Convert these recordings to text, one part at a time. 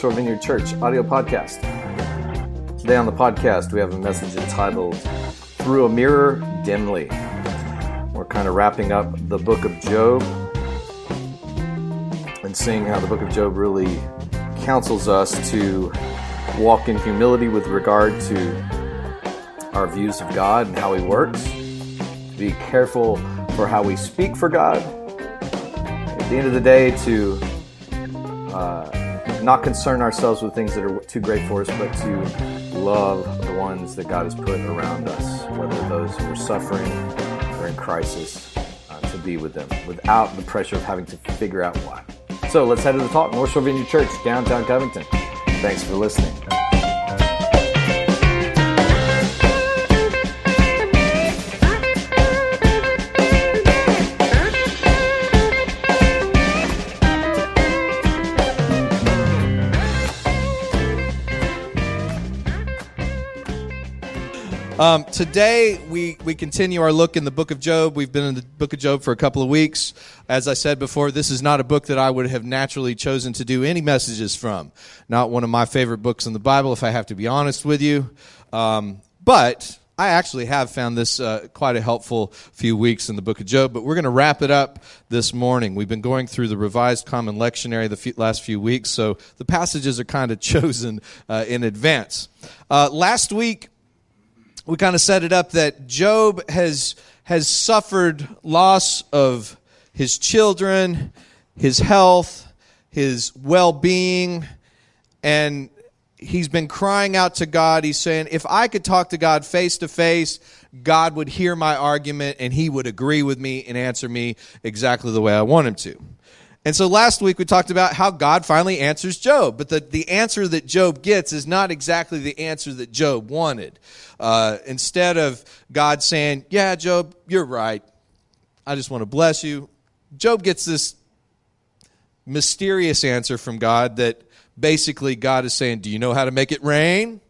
Shore Vineyard Church audio podcast. Today on the podcast, we have a message entitled Through a Mirror Dimly. We're kind of wrapping up the book of Job and seeing how the book of Job really counsels us to walk in humility with regard to our views of God and how He works, be careful for how we speak for God. At the end of the day, to uh, not concern ourselves with things that are too great for us, but to love the ones that God has put around us, whether those who are suffering or in crisis, uh, to be with them without the pressure of having to figure out why. So let's head to the talk. North Shore Vineyard Church, downtown Covington. Thanks for listening. Um, today, we, we continue our look in the book of Job. We've been in the book of Job for a couple of weeks. As I said before, this is not a book that I would have naturally chosen to do any messages from. Not one of my favorite books in the Bible, if I have to be honest with you. Um, but I actually have found this uh, quite a helpful few weeks in the book of Job, but we're going to wrap it up this morning. We've been going through the Revised Common Lectionary the few, last few weeks, so the passages are kind of chosen uh, in advance. Uh, last week, we kind of set it up that Job has has suffered loss of his children, his health, his well-being, and he's been crying out to God. He's saying, "If I could talk to God face to face, God would hear my argument and he would agree with me and answer me exactly the way I want him to." And so last week we talked about how God finally answers Job, but the, the answer that Job gets is not exactly the answer that Job wanted. Uh, instead of God saying, Yeah, Job, you're right. I just want to bless you, Job gets this mysterious answer from God that basically God is saying, Do you know how to make it rain?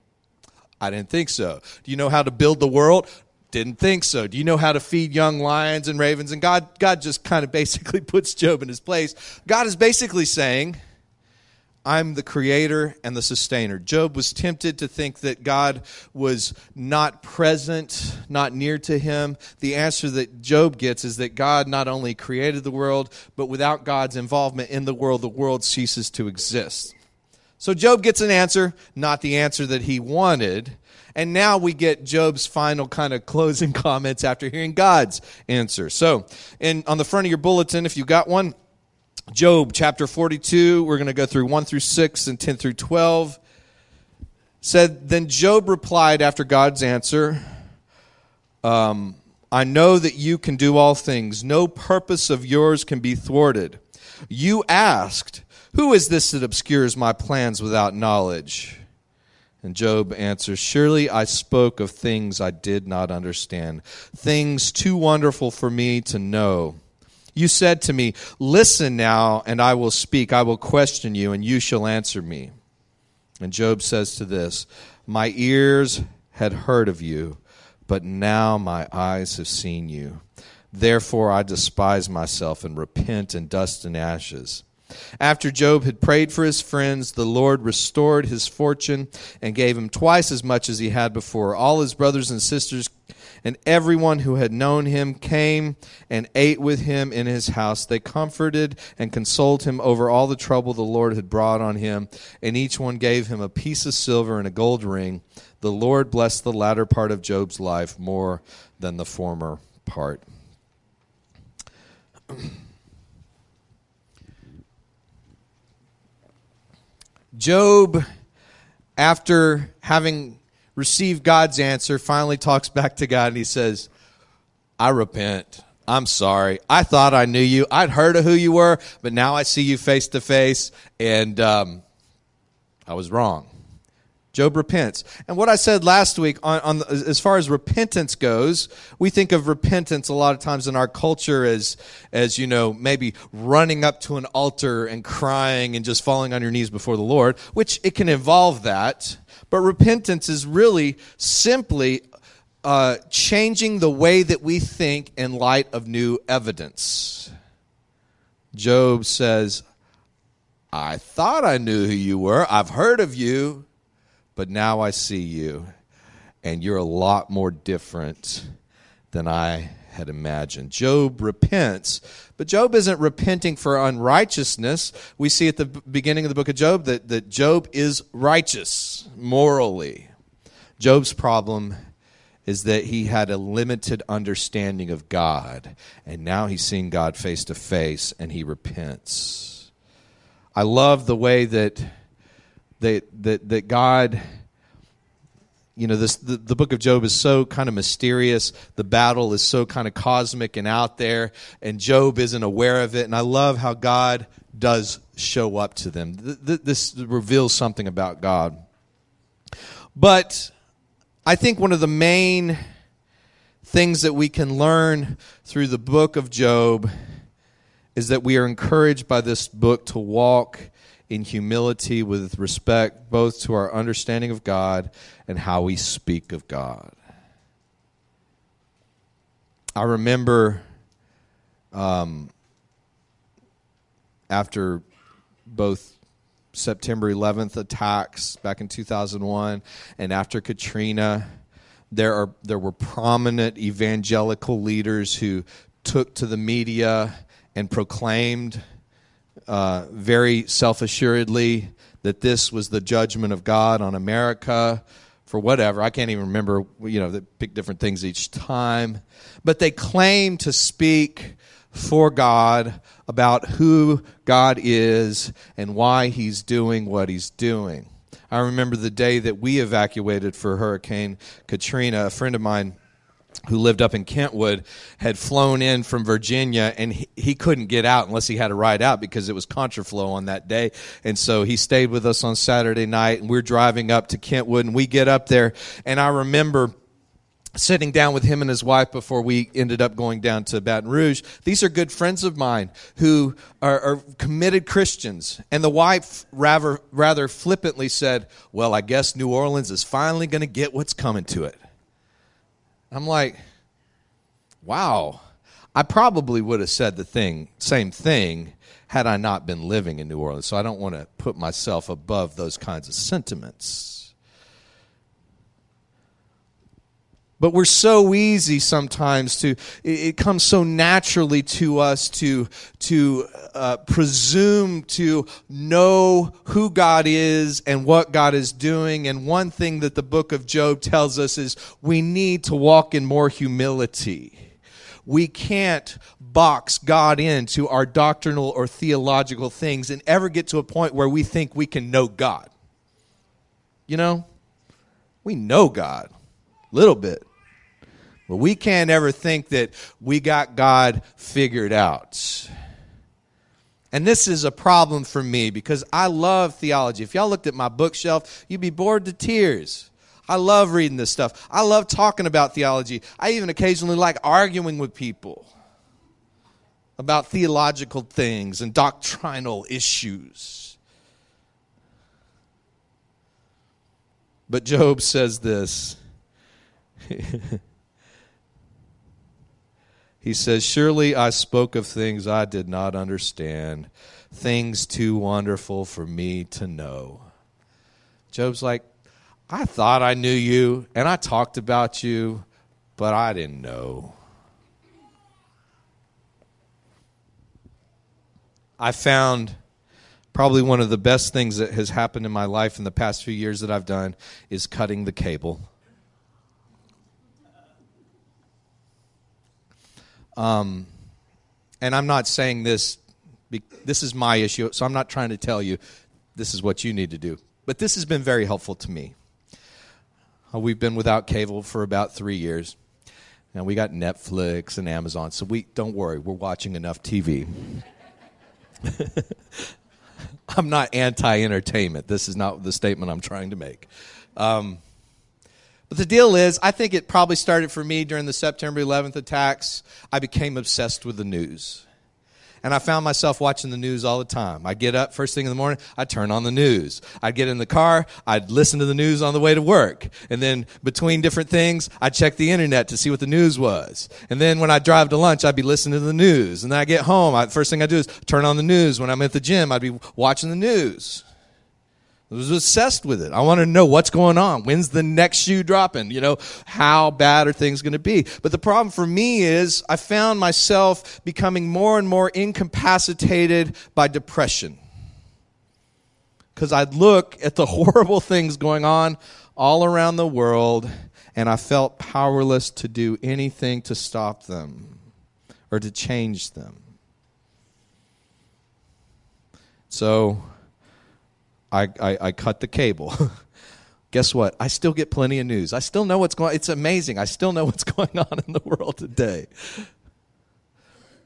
I didn't think so. Do you know how to build the world? Didn't think so. Do you know how to feed young lions and ravens? And God, God just kind of basically puts Job in his place. God is basically saying, I'm the creator and the sustainer. Job was tempted to think that God was not present, not near to him. The answer that Job gets is that God not only created the world, but without God's involvement in the world, the world ceases to exist. So Job gets an answer, not the answer that he wanted. And now we get Job's final kind of closing comments after hearing God's answer. So, in, on the front of your bulletin, if you got one, Job chapter 42, we're going to go through 1 through 6 and 10 through 12. Said, Then Job replied after God's answer, um, I know that you can do all things. No purpose of yours can be thwarted. You asked, Who is this that obscures my plans without knowledge? And Job answers, Surely I spoke of things I did not understand, things too wonderful for me to know. You said to me, Listen now, and I will speak. I will question you, and you shall answer me. And Job says to this, My ears had heard of you, but now my eyes have seen you. Therefore I despise myself and repent in dust and ashes. After Job had prayed for his friends, the Lord restored his fortune and gave him twice as much as he had before. All his brothers and sisters and everyone who had known him came and ate with him in his house. They comforted and consoled him over all the trouble the Lord had brought on him, and each one gave him a piece of silver and a gold ring. The Lord blessed the latter part of Job's life more than the former part. Job, after having received God's answer, finally talks back to God and he says, I repent. I'm sorry. I thought I knew you. I'd heard of who you were, but now I see you face to face, and um, I was wrong. Job repents. And what I said last week on, on as far as repentance goes, we think of repentance a lot of times in our culture as, as, you know, maybe running up to an altar and crying and just falling on your knees before the Lord, which it can involve that. But repentance is really simply uh, changing the way that we think in light of new evidence. Job says, I thought I knew who you were. I've heard of you but now I see you, and you're a lot more different than I had imagined. Job repents, but Job isn't repenting for unrighteousness. We see at the beginning of the book of Job that, that Job is righteous morally. Job's problem is that he had a limited understanding of God, and now he's seeing God face to face and he repents. I love the way that that that that God you know this the, the book of job is so kind of mysterious. The battle is so kind of cosmic and out there and job isn't aware of it. And i love how god does show up to them. This reveals something about god. But i think one of the main things that we can learn through the book of job is that we are encouraged by this book to walk in humility with respect both to our understanding of God and how we speak of God. I remember um, after both September 11th attacks back in 2001 and after Katrina, there are there were prominent evangelical leaders who took to the media and proclaimed uh, very self assuredly that this was the judgment of God on America for whatever. I can't even remember, you know, they pick different things each time. But they claim to speak for God about who God is and why he's doing what he's doing. I remember the day that we evacuated for Hurricane Katrina. A friend of mine who lived up in Kentwood, had flown in from Virginia, and he, he, couldn't get out unless he had a ride out because it was contraflow on that day. And so he stayed with us on Saturday night, and we're driving up to Kentwood, and we get up there, and I remember sitting down with him and his wife before we ended up going down to Baton Rouge. These are good friends of mine who are, are committed Christians. And the wife rather, rather flippantly said, Well, I guess New Orleans is finally going to get what's coming to it. I'm like, wow. I probably would have said the thing, same thing, had I not been living in New Orleans. So I don't want to put myself above those kinds of sentiments. But we're so easy sometimes to, it comes so naturally to us to, to uh, presume to know who God is and what God is doing. And one thing that the book of Job tells us is we need to walk in more humility. We can't box God into our doctrinal or theological things and ever get to a point where we think we can know God. You know, we know God a little bit but we can't ever think that we got God figured out. And this is a problem for me because I love theology. If y'all looked at my bookshelf, you'd be bored to tears. I love reading this stuff. I love talking about theology. I even occasionally like arguing with people about theological things and doctrinal issues. But Job says this He says, Surely I spoke of things I did not understand, things too wonderful for me to know. Job's like, I thought I knew you and I talked about you, but I didn't know. I found probably one of the best things that has happened in my life in the past few years that I've done is cutting the cable. Um, and I'm not saying this, this is my issue, so I'm not trying to tell you this is what you need to do. But this has been very helpful to me. Uh, we've been without cable for about three years. And we got Netflix and Amazon, so we don't worry, we're watching enough TV. I'm not anti entertainment. This is not the statement I'm trying to make. Um, but the deal is, I think it probably started for me during the September 11th attacks. I became obsessed with the news and I found myself watching the news all the time. I'd get up first thing in the morning, I'd turn on the news. I'd get in the car, I'd listen to the news on the way to work. And then between different things, I'd check the internet to see what the news was. And then when I drive to lunch, I'd be listening to the news. And then I get home, I, first thing I do is turn on the news. When I'm at the gym, I'd be watching the news. I was obsessed with it. I wanted to know what's going on. When's the next shoe dropping? You know, how bad are things going to be? But the problem for me is I found myself becoming more and more incapacitated by depression. Because I'd look at the horrible things going on all around the world and I felt powerless to do anything to stop them or to change them. So, I, I, I cut the cable. Guess what? I still get plenty of news. I still know what's going It's amazing. I still know what's going on in the world today.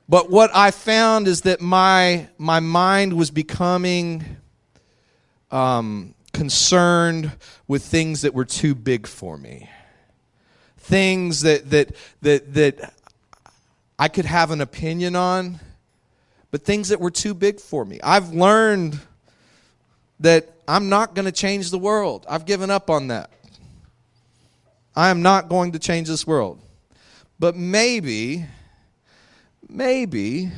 But what I found is that my, my mind was becoming um, concerned with things that were too big for me. Things that, that, that, that I could have an opinion on, but things that were too big for me. I've learned that I'm not going to change the world. I've given up on that. I am not going to change this world. But maybe, maybe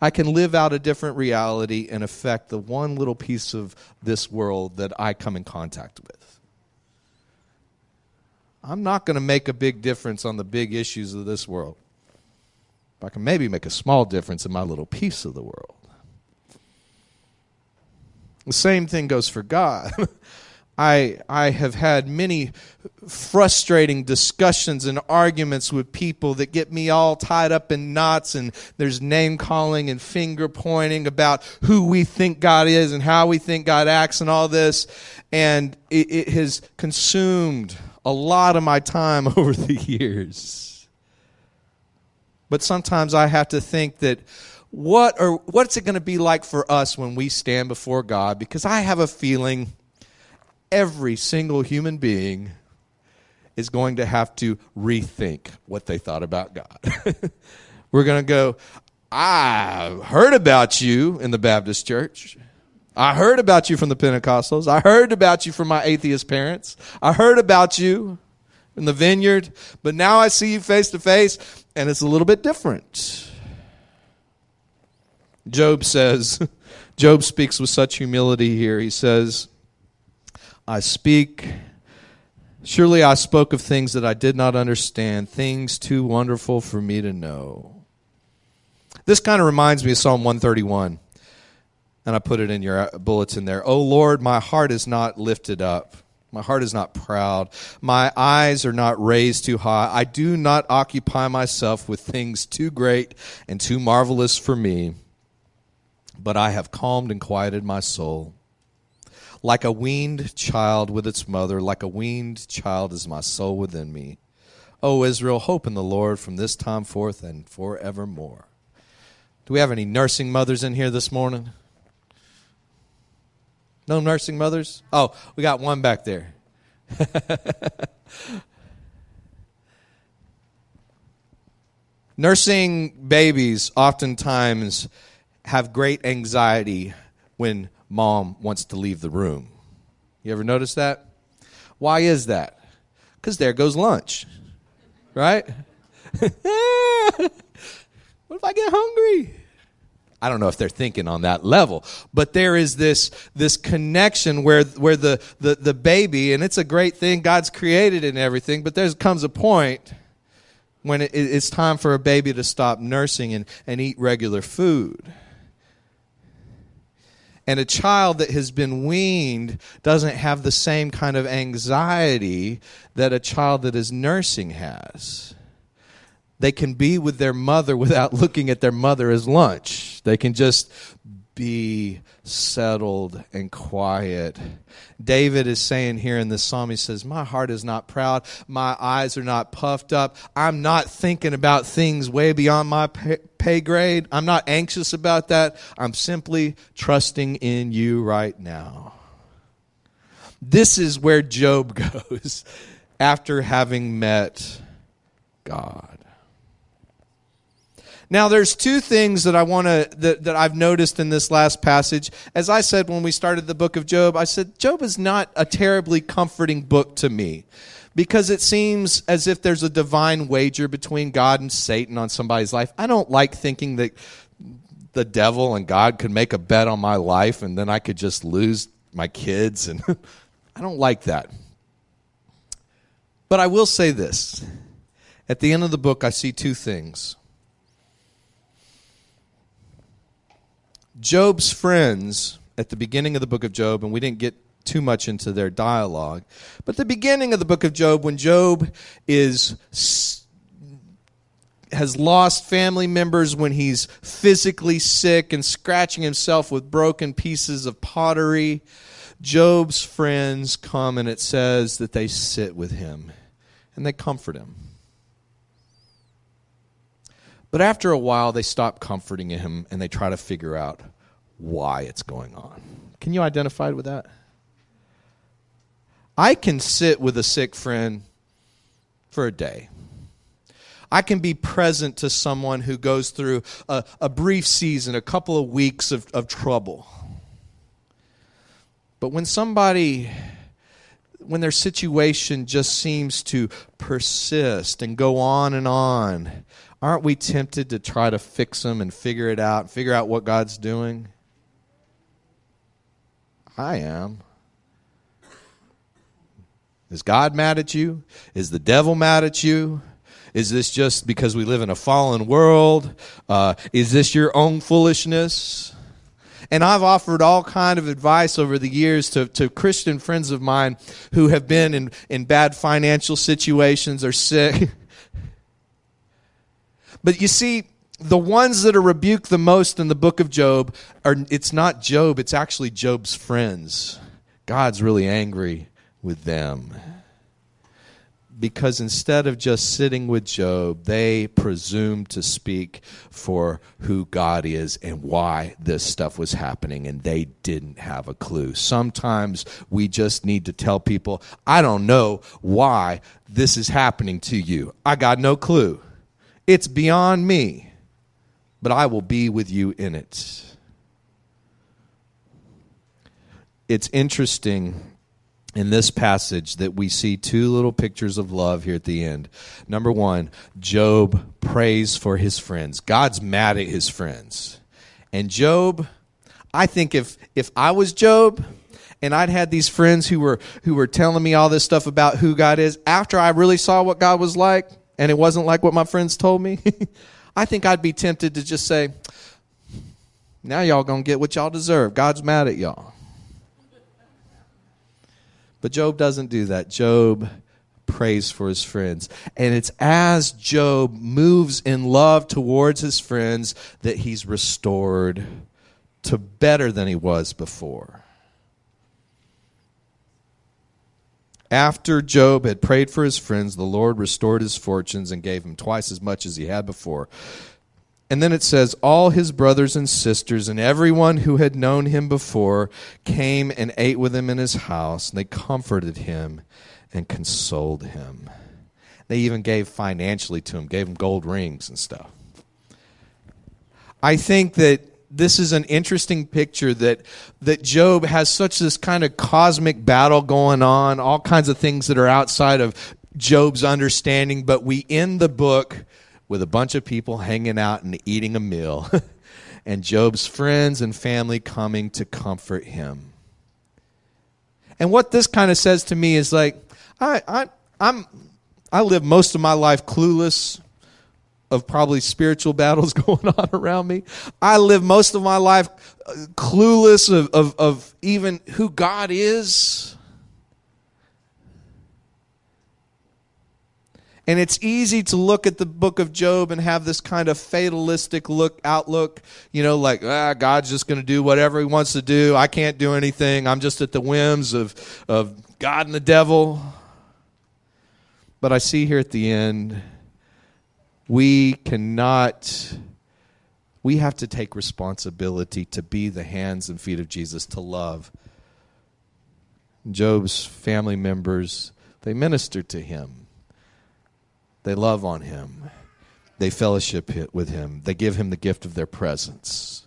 I can live out a different reality and affect the one little piece of this world that I come in contact with. I'm not going to make a big difference on the big issues of this world. But I can maybe make a small difference in my little piece of the world. The same thing goes for God. I, I have had many frustrating discussions and arguments with people that get me all tied up in knots, and there's name calling and finger pointing about who we think God is and how we think God acts and all this. And it, it has consumed a lot of my time over the years. But sometimes I have to think that what or what's it going to be like for us when we stand before God? Because I have a feeling every single human being is going to have to rethink what they thought about God. We're going to go, I heard about you in the Baptist church. I heard about you from the Pentecostals. I heard about you from my atheist parents. I heard about you in the vineyard, but now I see you face to face and it's a little bit different. Job says, Job speaks with such humility here. He says, I speak, surely I spoke of things that I did not understand, things too wonderful for me to know. This kind of reminds me of Psalm 131. And I put it in your uh, bulletin there. Oh Lord, my heart is not lifted up. My heart is not proud. My eyes are not raised too high. I do not occupy myself with things too great and too marvelous for me but I have calmed and quieted my soul. Like a weaned child with its mother, like a weaned child is my soul within me. O Israel, hope in the Lord from this time forth and forevermore. Do we have any nursing mothers in here this morning? No nursing mothers? Oh, we got one back there. nursing babies oftentimes have great anxiety when mom wants to leave the room. You ever notice that? Why is that? Because there goes lunch, right? what if I get hungry? I don't know if they're thinking on that level, but there is this this connection where where the the, the baby, and it's a great thing, God's created and everything, but there comes a point when it, it's time for a baby to stop nursing and, and eat regular food. And a child that has been weaned doesn't have the same kind of anxiety that a child that is nursing has. They can be with their mother without looking at their mother as lunch. They can just be settled and quiet. David is saying here in this psalm, he says, My heart is not proud. My eyes are not puffed up. I'm not thinking about things way beyond my pay grade. I'm not anxious about that. I'm simply trusting in you right now. This is where Job goes after having met God. Now, there's two things that I want to that, that I've noticed in this last passage. As I said when we started the book of Job, I said Job is not a terribly comforting book to me because it seems as if there's a divine wager between God and Satan on somebody's life. I don't like thinking that the devil and God could make a bet on my life and then I could just lose my kids and I don't like that. But I will say this. At the end of the book I see two things. Job's friends at the beginning of the book of Job, and we didn't get too much into their dialogue, but the beginning of the book of Job, when Job is has lost family members when he's physically sick and scratching himself with broken pieces of pottery. Job's friends come and it says that they sit with him and they comfort him. But after a while, they stop comforting him and they try to figure out why it's going on. Can you identify with that? I can sit with a sick friend for a day. I can be present to someone who goes through a, a brief season, a couple of weeks of, of trouble. But when somebody when their situation just seems to persist and go on and on, aren't we tempted to try to fix them and figure it out, and figure out what God's doing? I am. Is God mad at you? Is the devil mad at you? Is this just because we live in a fallen world? Uh, is this your own foolishness? And I've offered all kind of advice over the years to, to Christian friends of mine who have been in, in bad financial situations or sick. but you see, the ones that are rebuked the most in the book of Job are it's not Job, it's actually Job's friends. God's really angry with them because instead of just sitting with Job, they presumed to speak for who God is and why this stuff was happening, and they didn't have a clue. Sometimes we just need to tell people, I don't know why this is happening to you. I got no clue. It's beyond me, but I will be with you in it. It's interesting in this passage that we see two little pictures of love here at the end. Number one, Job prays for his friends. God's mad at his friends. And Job, I think if if I was Job and I'd had these friends who were who were telling me all this stuff about who God is, after I really saw what God was like, and it wasn't like what my friends told me, I think I'd be tempted to just say, Now y'all gonna get what y'all deserve. God's mad at y'all. But Job doesn't do that. Job prays for his friends. And it's as Job moves in love towards his friends that he's restored to better than he was before. After Job had prayed for his friends, the Lord restored his fortunes and gave him twice as much as he had before. And then it says, All his brothers and sisters and everyone who had known him before came and ate with him in his house, and they comforted him and consoled him. They even gave financially to him, gave him gold rings and stuff. I think that this is an interesting picture that that Job has such this kind of cosmic battle going on, all kinds of things that are outside of Job's understanding, but we end the book with a bunch of people hanging out and eating a meal, and Job's friends and family coming to comfort him. And what this kind of says to me is like, I, I, I'm, I live most of my life clueless of probably spiritual battles going on around me. I live most of my life uh, clueless of, of, of even who God is. And it's easy to look at the book of Job and have this kind of fatalistic look outlook, you know, like ah, God's just going to do whatever He wants to do. I can't do anything. I'm just at the whims of of God and the devil. But I see here at the end, we cannot. We have to take responsibility to be the hands and feet of Jesus to love Job's family members, they minister to him. They love on him. They fellowship with him. They give him the gift of their presence.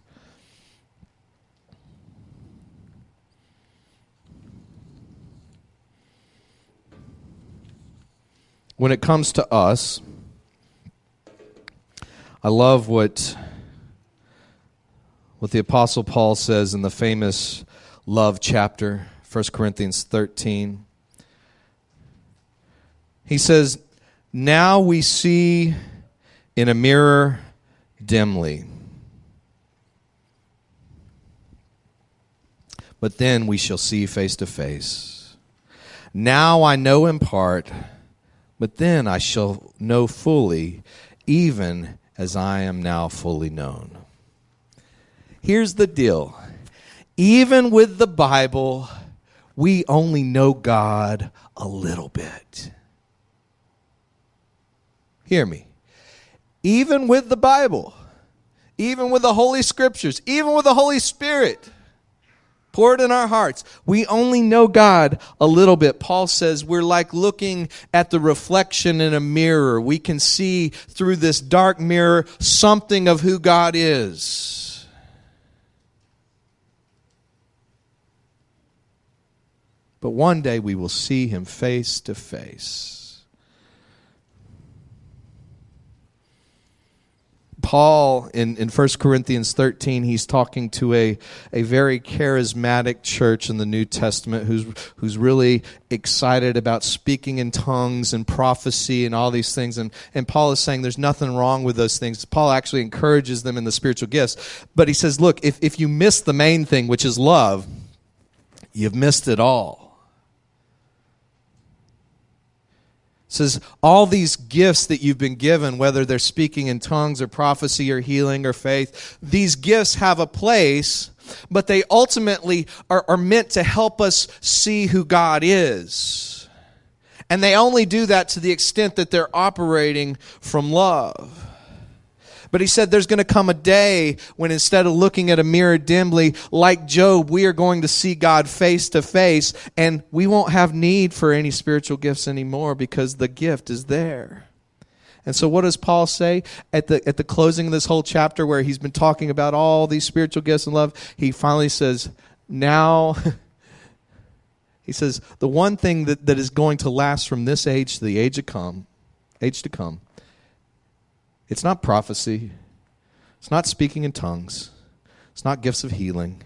When it comes to us, I love what what the apostle Paul says in the famous love chapter, 1 Corinthians 13. He says, "Now we see in a mirror dimly, but then we shall see face to face. Now I know in part, but then I shall know fully, even as I am now fully known. Here's the deal even with the Bible, we only know God a little bit. Hear me. Even with the Bible, even with the Holy Scriptures, even with the Holy Spirit, Pour it in our hearts. We only know God a little bit. Paul says we're like looking at the reflection in a mirror. We can see through this dark mirror something of who God is. But one day we will see him face to face. Paul in, in 1 Corinthians 13, he's talking to a, a very charismatic church in the New Testament who's, who's really excited about speaking in tongues and prophecy and all these things. And, and Paul is saying there's nothing wrong with those things. Paul actually encourages them in the spiritual gifts. But he says, look, if, if you miss the main thing, which is love, you've missed it all. Says all these gifts that you've been given whether they're speaking in tongues or prophecy or healing or faith these gifts have a place but they ultimately are, are meant to help us see who god is. And they only do that to the extent that they're operating from love but he said there's going to come a day when instead of looking at a mirror dimly, like Job, we are going to see God face to face, and we won't have need for any spiritual gifts anymore because the gift is there. And so, what does Paul say at the, at the closing of this whole chapter where he's been talking about all these spiritual gifts and love? He finally says, Now, he says, the one thing that, that is going to last from this age to the age to come, age to come, it's not prophecy. It's not speaking in tongues. It's not gifts of healing.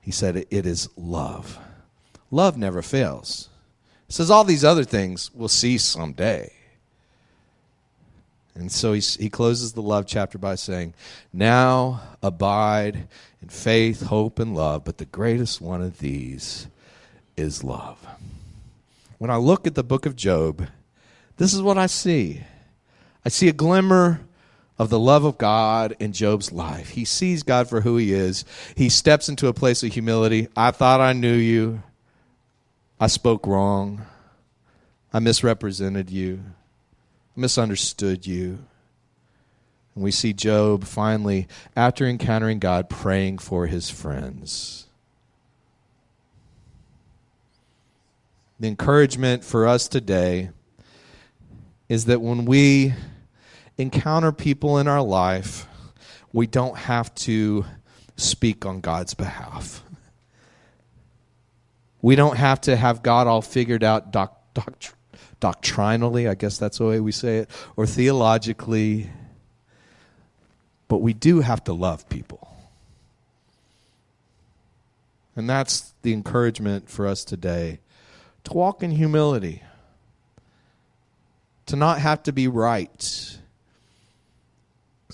He said it is love. Love never fails. He says all these other things will cease someday. And so he, he closes the love chapter by saying, Now abide in faith, hope, and love, but the greatest one of these is love. When I look at the book of Job, this is what I see. I see a glimmer of the love of God in Job's life. He sees God for who he is. He steps into a place of humility. I thought I knew you. I spoke wrong. I misrepresented you. Misunderstood you. And we see Job finally, after encountering God, praying for his friends. The encouragement for us today is that when we encounter people in our life, we don't have to speak on God's behalf. We don't have to have God all figured out doc, doct, doctrinally, I guess that's the way we say it, or theologically. But we do have to love people. And that's the encouragement for us today to walk in humility, to not have to be right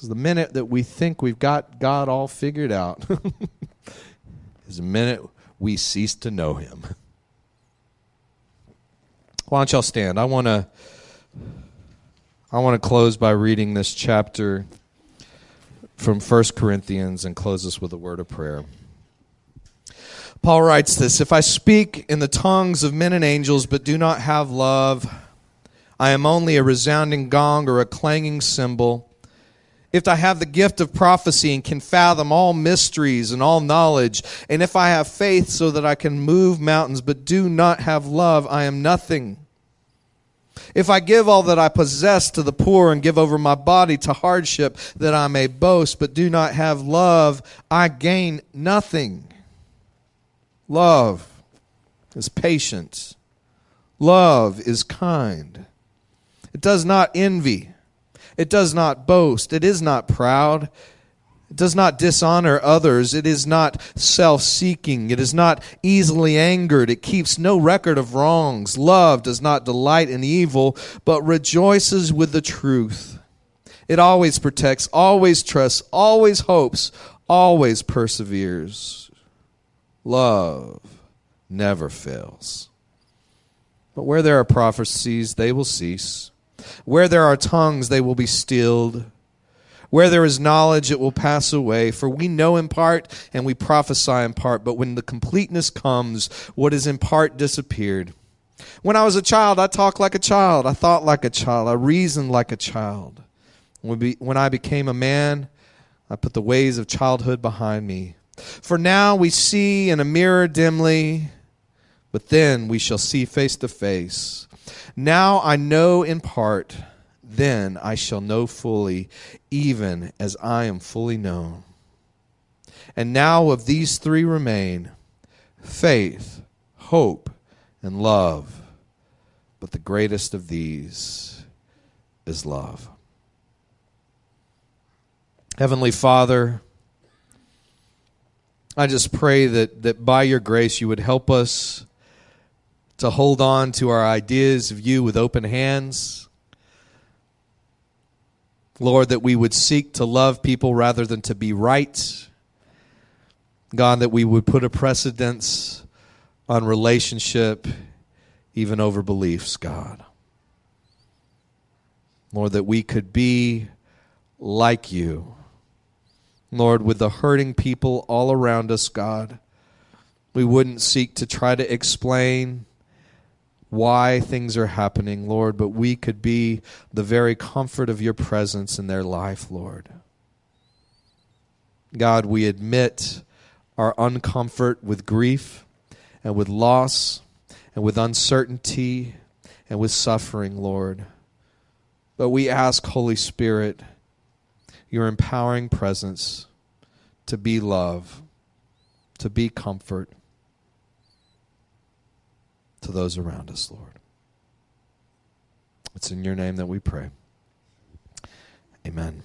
because the minute that we think we've got God all figured out is the minute we cease to know Him. Why don't y'all stand? I want to. I want to close by reading this chapter from 1 Corinthians and close this with a word of prayer. Paul writes this If I speak in the tongues of men and angels but do not have love, I am only a resounding gong or a clanging cymbal. If I have the gift of prophecy and can fathom all mysteries and all knowledge, and if I have faith so that I can move mountains but do not have love, I am nothing. If I give all that I possess to the poor and give over my body to hardship that I may boast but do not have love, I gain nothing. Love is patient. Love is kind. It does not envy. It does not boast. It is not proud. It does not dishonor others. It is not self seeking. It is not easily angered. It keeps no record of wrongs. Love does not delight in evil, but rejoices with the truth. It always protects, always trusts, always hopes, always perseveres. Love never fails. But where there are prophecies, they will cease. Where there are tongues, they will be stilled. Where there is knowledge, it will pass away. For we know in part and we prophesy in part. But when the completeness comes, what is in part disappeared. When I was a child, I talked like a child. I thought like a child. I reasoned like a child. When I became a man, I put the ways of childhood behind me. For now we see in a mirror dimly, but then we shall see face to face. Now I know in part, then I shall know fully, even as I am fully known. And now of these three remain faith, hope, and love. But the greatest of these is love. Heavenly Father, I just pray that, that by your grace you would help us to hold on to our ideas of you with open hands. Lord, that we would seek to love people rather than to be right. God, that we would put a precedence on relationship even over beliefs, God. Lord, that we could be like you. Lord, with the hurting people all around us, God, we wouldn't seek to try to explain why things are happening, Lord, but we could be the very comfort of your presence in their life, Lord. God, we admit our uncomfort with grief and with loss and with uncertainty and with suffering, Lord. But we ask, Holy Spirit, your empowering presence to be love, to be comfort to those around us, Lord. It's in your name that we pray. Amen.